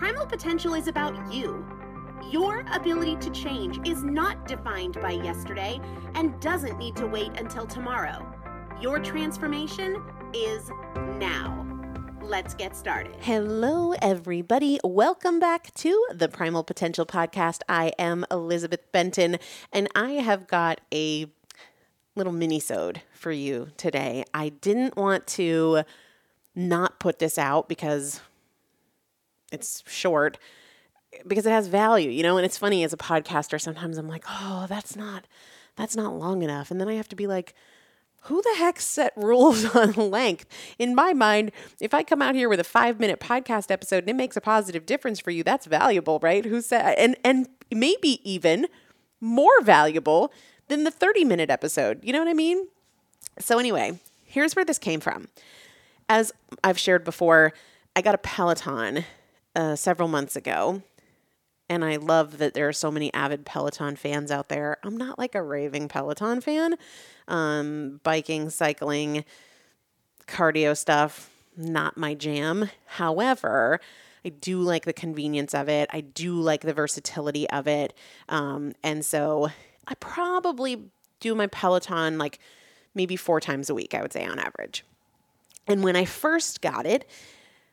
Primal potential is about you. Your ability to change is not defined by yesterday and doesn't need to wait until tomorrow. Your transformation is now. Let's get started. Hello, everybody. Welcome back to the Primal Potential Podcast. I am Elizabeth Benton, and I have got a little mini-sode for you today. I didn't want to not put this out because it's short because it has value, you know, and it's funny as a podcaster, sometimes I'm like, oh, that's not, that's not long enough. And then I have to be like, who the heck set rules on length? In my mind, if I come out here with a five minute podcast episode and it makes a positive difference for you, that's valuable, right? Who said, and, and maybe even more valuable than the 30 minute episode. You know what I mean? So, anyway, here's where this came from. As I've shared before, I got a Peloton uh, several months ago and I love that there are so many avid Peloton fans out there. I'm not like a raving Peloton fan. Um, biking, cycling, cardio stuff, not my jam. However, I do like the convenience of it. I do like the versatility of it. Um, and so I probably do my Peloton like maybe four times a week, I would say on average. And when I first got it,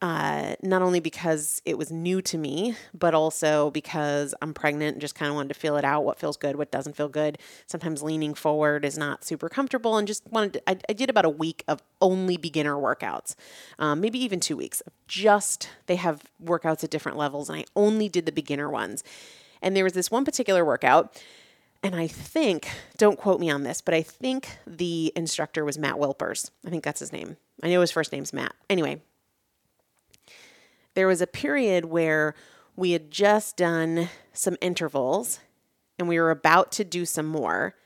uh, not only because it was new to me, but also because I'm pregnant and just kind of wanted to feel it out what feels good, what doesn't feel good. Sometimes leaning forward is not super comfortable, and just wanted to, I, I did about a week of only beginner workouts, um, maybe even two weeks. Of just they have workouts at different levels, and I only did the beginner ones. And there was this one particular workout. And I think, don't quote me on this, but I think the instructor was Matt Wilpers. I think that's his name. I know his first name's Matt. Anyway, there was a period where we had just done some intervals and we were about to do some more.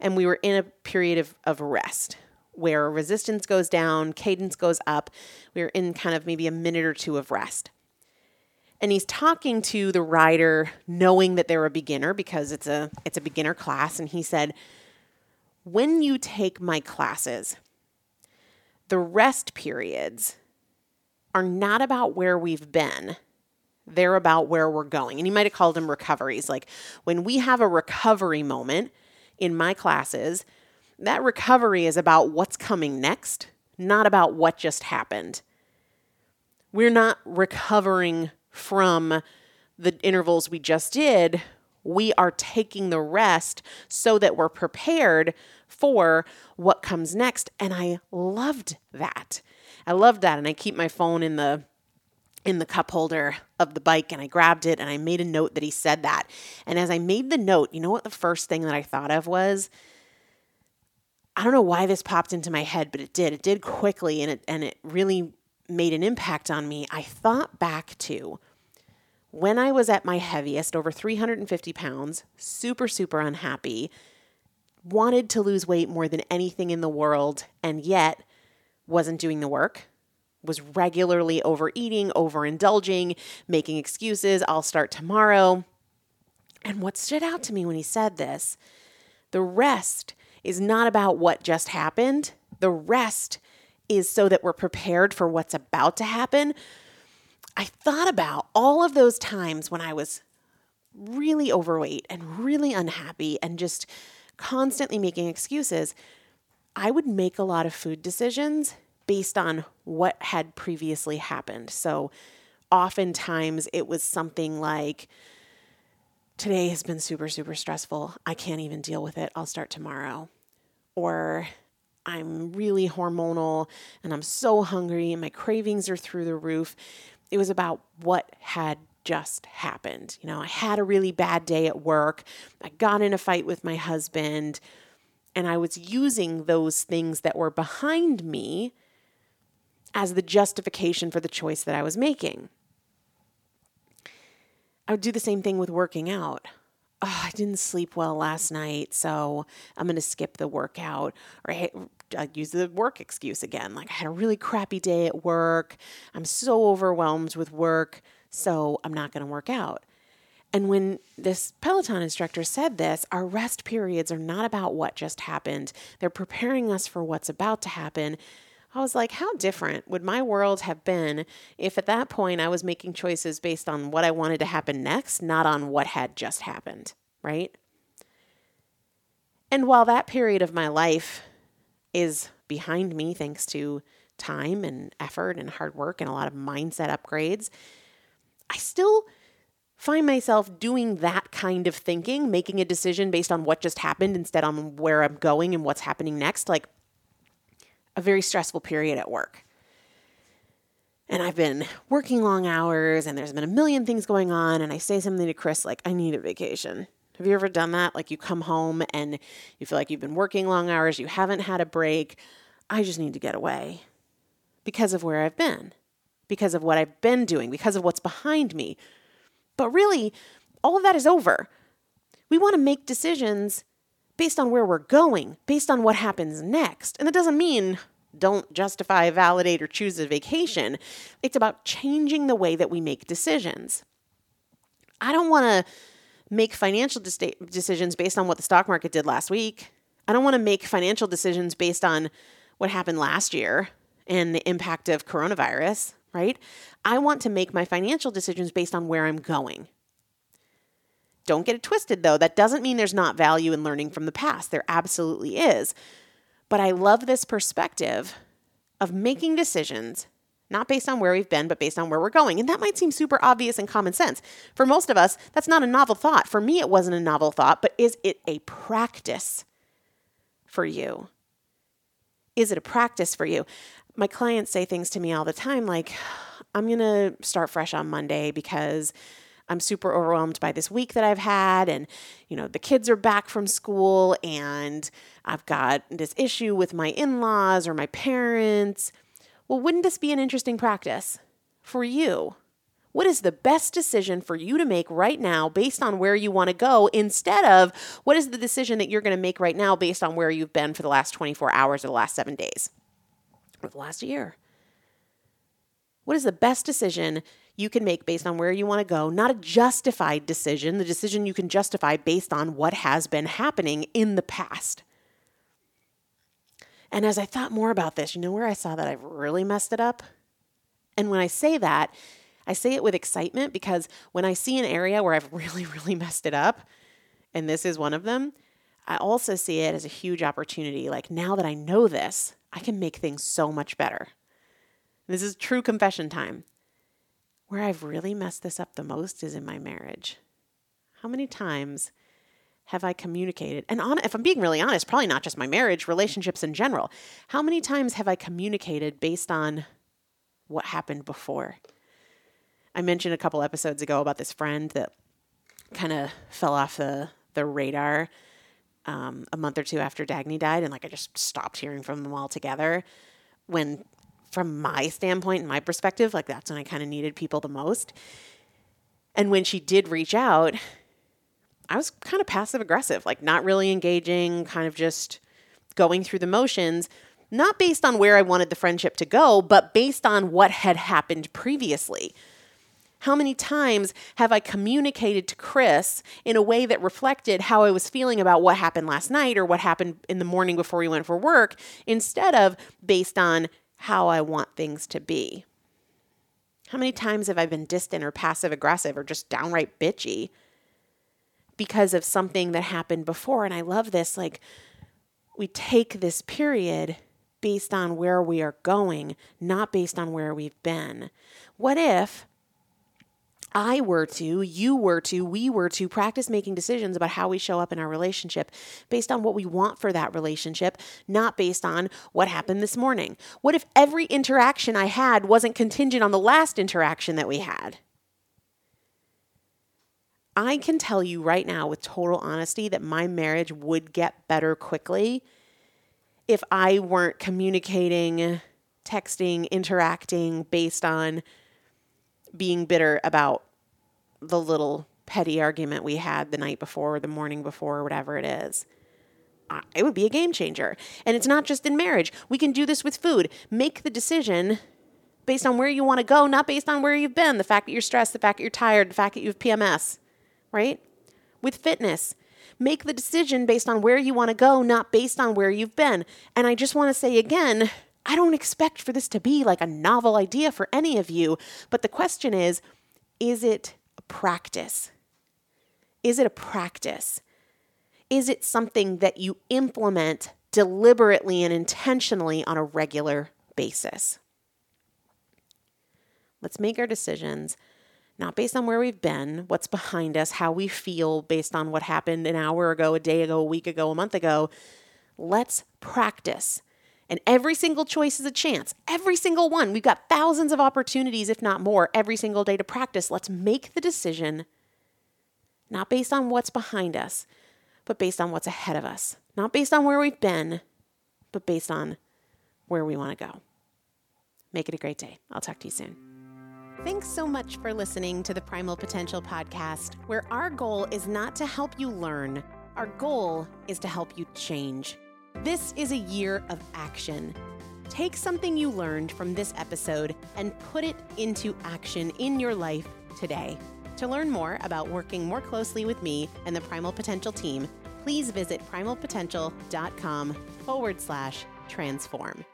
And we were in a period of, of rest where resistance goes down, cadence goes up. We were in kind of maybe a minute or two of rest. And he's talking to the rider, knowing that they're a beginner because it's a it's a beginner class. And he said, When you take my classes, the rest periods are not about where we've been. They're about where we're going. And you might have called them recoveries. Like when we have a recovery moment in my classes, that recovery is about what's coming next, not about what just happened. We're not recovering from the intervals we just did. We are taking the rest so that we're prepared for what comes next. And I loved that. I loved that. And I keep my phone in the in the cup holder of the bike and I grabbed it and I made a note that he said that. And as I made the note, you know what the first thing that I thought of was I don't know why this popped into my head, but it did. It did quickly and it and it really made an impact on me. I thought back to when I was at my heaviest, over 350 pounds, super, super unhappy, wanted to lose weight more than anything in the world, and yet wasn't doing the work, was regularly overeating, overindulging, making excuses. I'll start tomorrow. And what stood out to me when he said this the rest is not about what just happened, the rest is so that we're prepared for what's about to happen. I thought about all of those times when I was really overweight and really unhappy and just constantly making excuses. I would make a lot of food decisions based on what had previously happened. So oftentimes it was something like, Today has been super, super stressful. I can't even deal with it. I'll start tomorrow. Or I'm really hormonal and I'm so hungry and my cravings are through the roof. It was about what had just happened. You know, I had a really bad day at work. I got in a fight with my husband and I was using those things that were behind me as the justification for the choice that I was making. I would do the same thing with working out. Oh, I didn't sleep well last night, so I'm going to skip the workout. Or I, I use the work excuse again. Like, I had a really crappy day at work. I'm so overwhelmed with work, so I'm not going to work out. And when this Peloton instructor said this, our rest periods are not about what just happened. They're preparing us for what's about to happen. I was like, how different would my world have been if at that point I was making choices based on what I wanted to happen next, not on what had just happened, right? And while that period of my life is behind me, thanks to time and effort and hard work and a lot of mindset upgrades, I still find myself doing that kind of thinking, making a decision based on what just happened instead on where I'm going and what's happening next, like a very stressful period at work. and I've been working long hours and there's been a million things going on and I say something to Chris like I need a vacation. Have you ever done that? Like you come home and you feel like you've been working long hours, you haven't had a break. I just need to get away because of where I've been, because of what I've been doing, because of what's behind me. But really, all of that is over. We want to make decisions based on where we're going, based on what happens next. And that doesn't mean don't justify, validate, or choose a vacation. It's about changing the way that we make decisions. I don't want to make financial decisions based on what the stock market did last week. I don't want to make financial decisions based on what happened last year and the impact of coronavirus, right? I want to make my financial decisions based on where I'm going. Don't get it twisted though. That doesn't mean there's not value in learning from the past. There absolutely is. But I love this perspective of making decisions not based on where we've been, but based on where we're going. And that might seem super obvious and common sense. For most of us, that's not a novel thought. For me, it wasn't a novel thought, but is it a practice for you? Is it a practice for you? My clients say things to me all the time like, I'm going to start fresh on Monday because I'm super overwhelmed by this week that I've had. And, you know, the kids are back from school and I've got this issue with my in laws or my parents. Well, wouldn't this be an interesting practice for you? What is the best decision for you to make right now based on where you want to go instead of what is the decision that you're going to make right now based on where you've been for the last 24 hours or the last seven days last year? What is the best decision you can make based on where you want to go, not a justified decision, the decision you can justify based on what has been happening in the past. And as I thought more about this, you know where I saw that I've really messed it up? And when I say that, I say it with excitement because when I see an area where I've really, really messed it up, and this is one of them, I also see it as a huge opportunity. Like now that I know this, I can make things so much better. This is true confession time. Where I've really messed this up the most is in my marriage. How many times have I communicated? And on, if I'm being really honest, probably not just my marriage, relationships in general. How many times have I communicated based on what happened before? I mentioned a couple episodes ago about this friend that kind of fell off the, the radar um, a month or two after Dagny died, and like I just stopped hearing from them altogether. When from my standpoint and my perspective, like that's when I kind of needed people the most. And when she did reach out, I was kind of passive aggressive, like not really engaging, kind of just going through the motions, not based on where I wanted the friendship to go, but based on what had happened previously. How many times have I communicated to Chris in a way that reflected how I was feeling about what happened last night or what happened in the morning before we went for work instead of based on how I want things to be. How many times have I been distant or passive aggressive or just downright bitchy because of something that happened before? And I love this. Like, we take this period based on where we are going, not based on where we've been. What if I were to, you were to, we were to practice making decisions about how we show up in our relationship based on what we want for that relationship, not based on what happened this morning. What if every interaction I had wasn't contingent on the last interaction that we had? I can tell you right now with total honesty that my marriage would get better quickly if I weren't communicating, texting, interacting based on being bitter about the little petty argument we had the night before or the morning before or whatever it is. It would be a game changer. And it's not just in marriage. We can do this with food. Make the decision based on where you want to go, not based on where you've been, the fact that you're stressed, the fact that you're tired, the fact that you have PMS, right? With fitness, make the decision based on where you want to go, not based on where you've been. And I just want to say again, I don't expect for this to be like a novel idea for any of you, but the question is is it practice? Is it a practice? Is it something that you implement deliberately and intentionally on a regular basis? Let's make our decisions not based on where we've been, what's behind us, how we feel based on what happened an hour ago, a day ago, a week ago, a month ago. Let's practice And every single choice is a chance. Every single one. We've got thousands of opportunities, if not more, every single day to practice. Let's make the decision not based on what's behind us, but based on what's ahead of us. Not based on where we've been, but based on where we want to go. Make it a great day. I'll talk to you soon. Thanks so much for listening to the Primal Potential Podcast, where our goal is not to help you learn, our goal is to help you change. This is a year of action. Take something you learned from this episode and put it into action in your life today. To learn more about working more closely with me and the Primal Potential team, please visit primalpotential.com forward slash transform.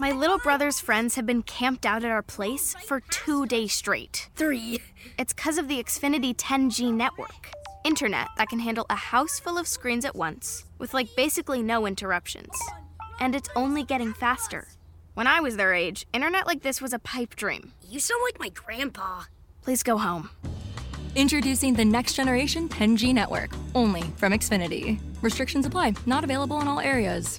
My little brother's friends have been camped out at our place for two days straight. Three. It's because of the Xfinity 10G network. Internet that can handle a house full of screens at once, with like basically no interruptions. And it's only getting faster. When I was their age, internet like this was a pipe dream. You sound like my grandpa. Please go home. Introducing the next generation 10G network, only from Xfinity. Restrictions apply, not available in all areas.